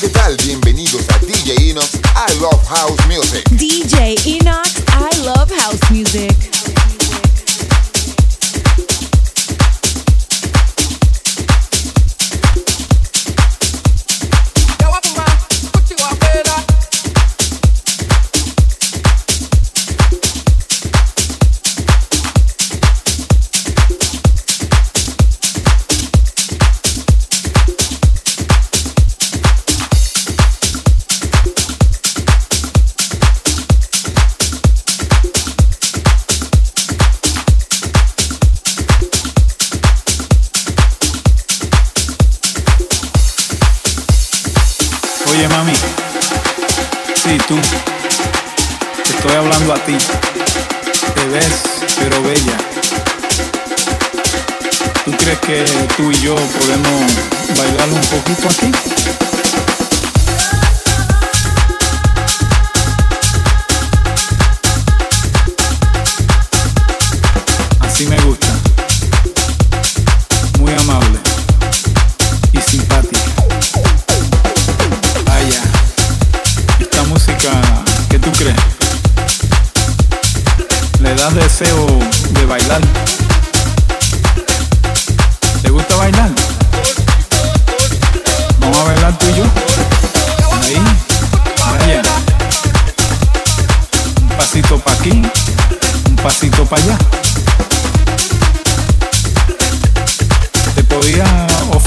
¿qué tal? Bienvenidos a DJ Inox I Love House Music. DJ Inox I Love House Music.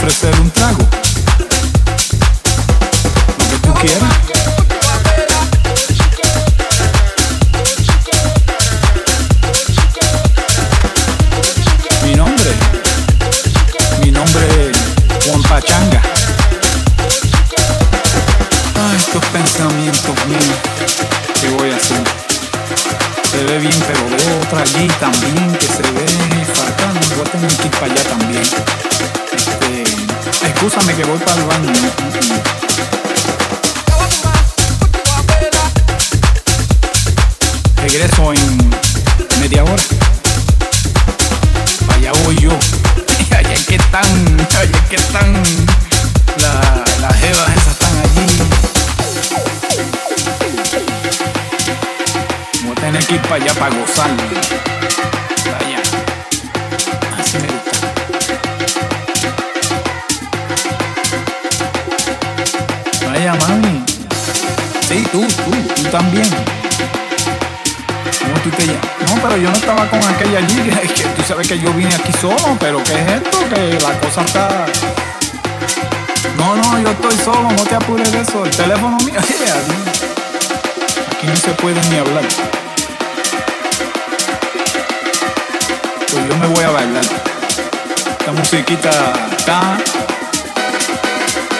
Ofrecer un trago. Lo que tú quieras. Mi nombre, mi nombre es Juan Pachanga. Ay, estos pensamientos míos, ¿qué voy a hacer? Se ve bien, pero veo otra allí también con aquella allí. que- tú sabes que yo vine aquí solo, pero ¿qué es esto? Que la cosa está. No, no, yo estoy solo, no te apures de eso. El teléfono mío, aquí no se puede ni hablar. Pues yo me voy a bailar. Esta musiquita está.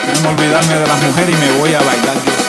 Déjame olvidarme de las mujeres y me voy a bailar.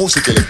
Música electrónica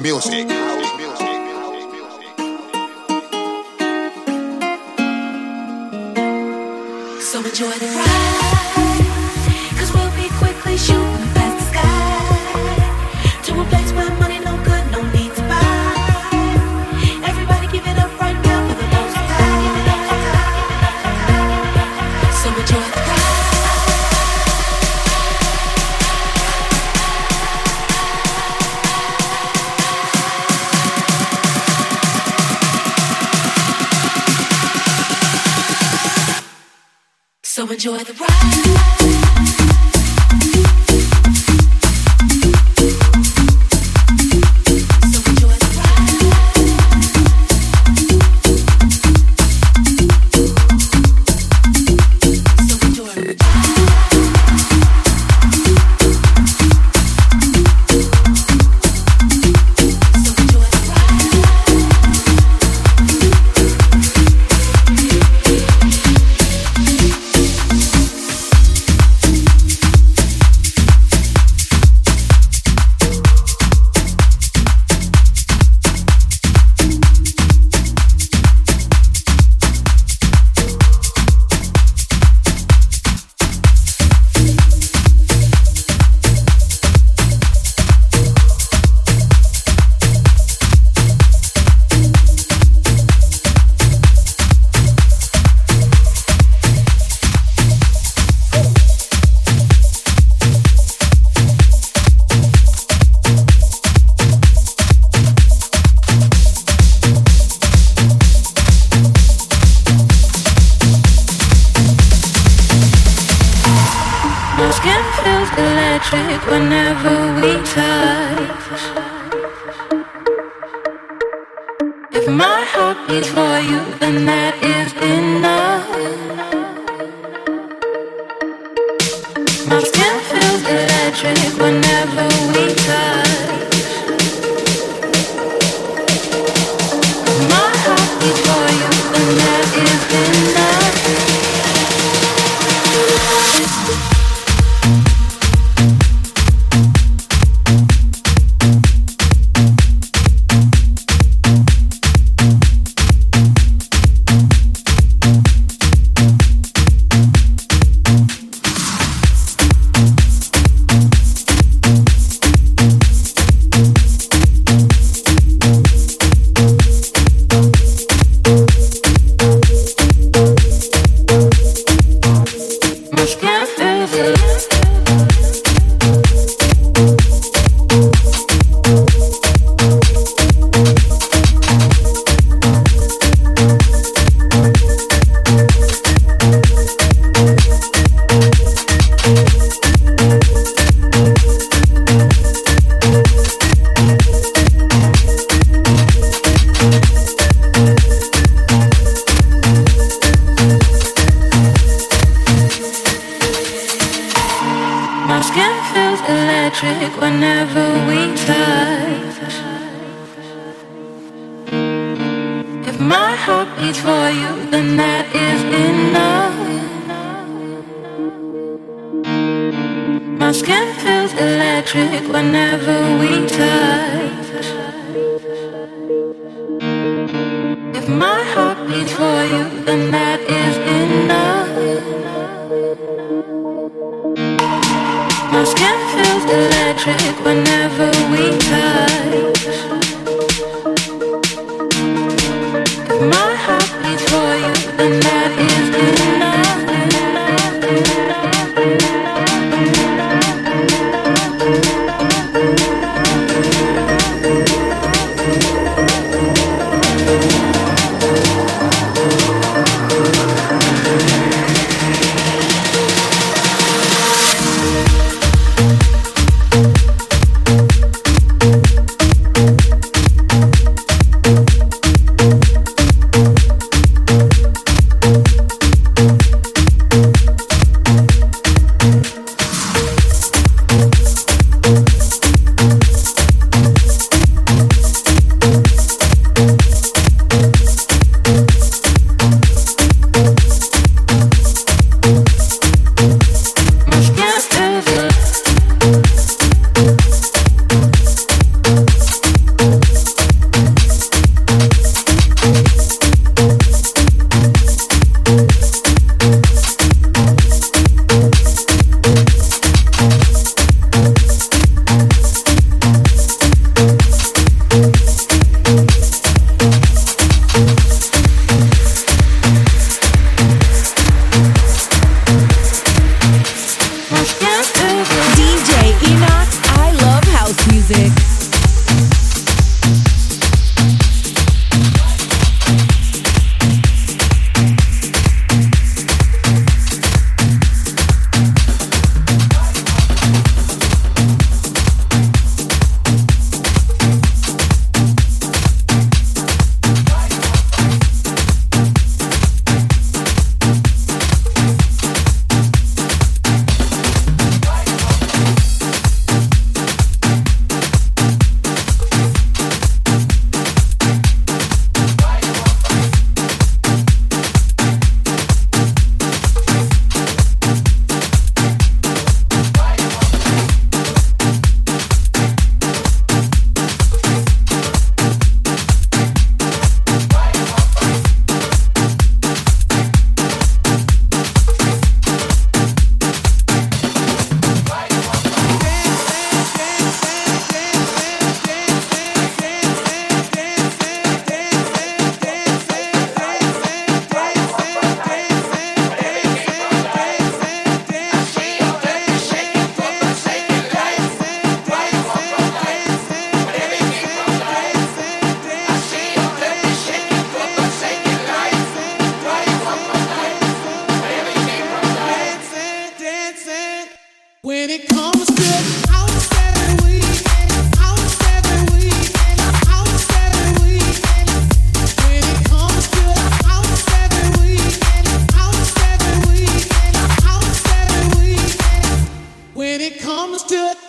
Music. enjoy the ride. My skin feels electric whenever we touch heartbeat for you, then that is enough. My skin feels electric whenever we touch. understood.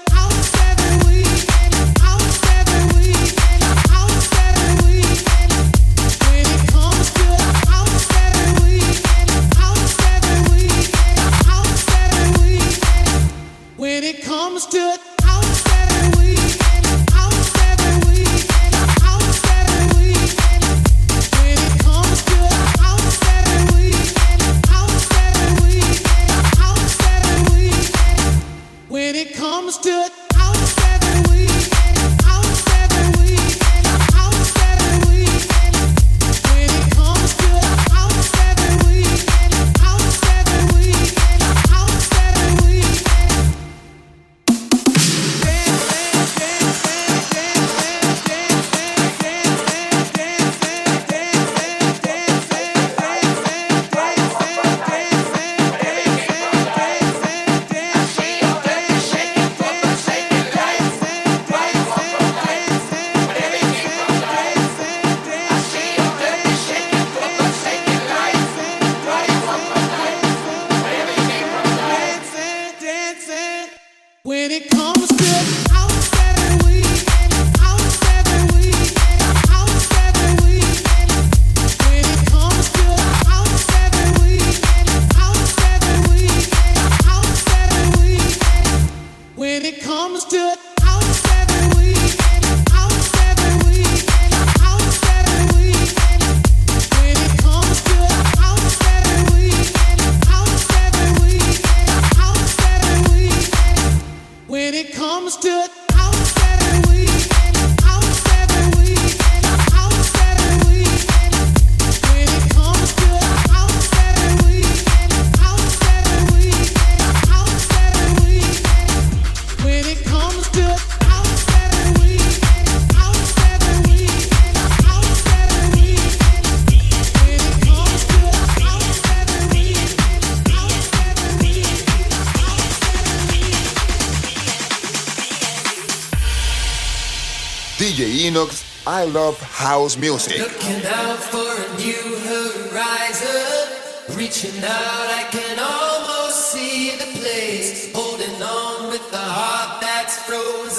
Love house music. Looking out for a new horizon. Reaching out, I can almost see the place. Holding on with a heart that's frozen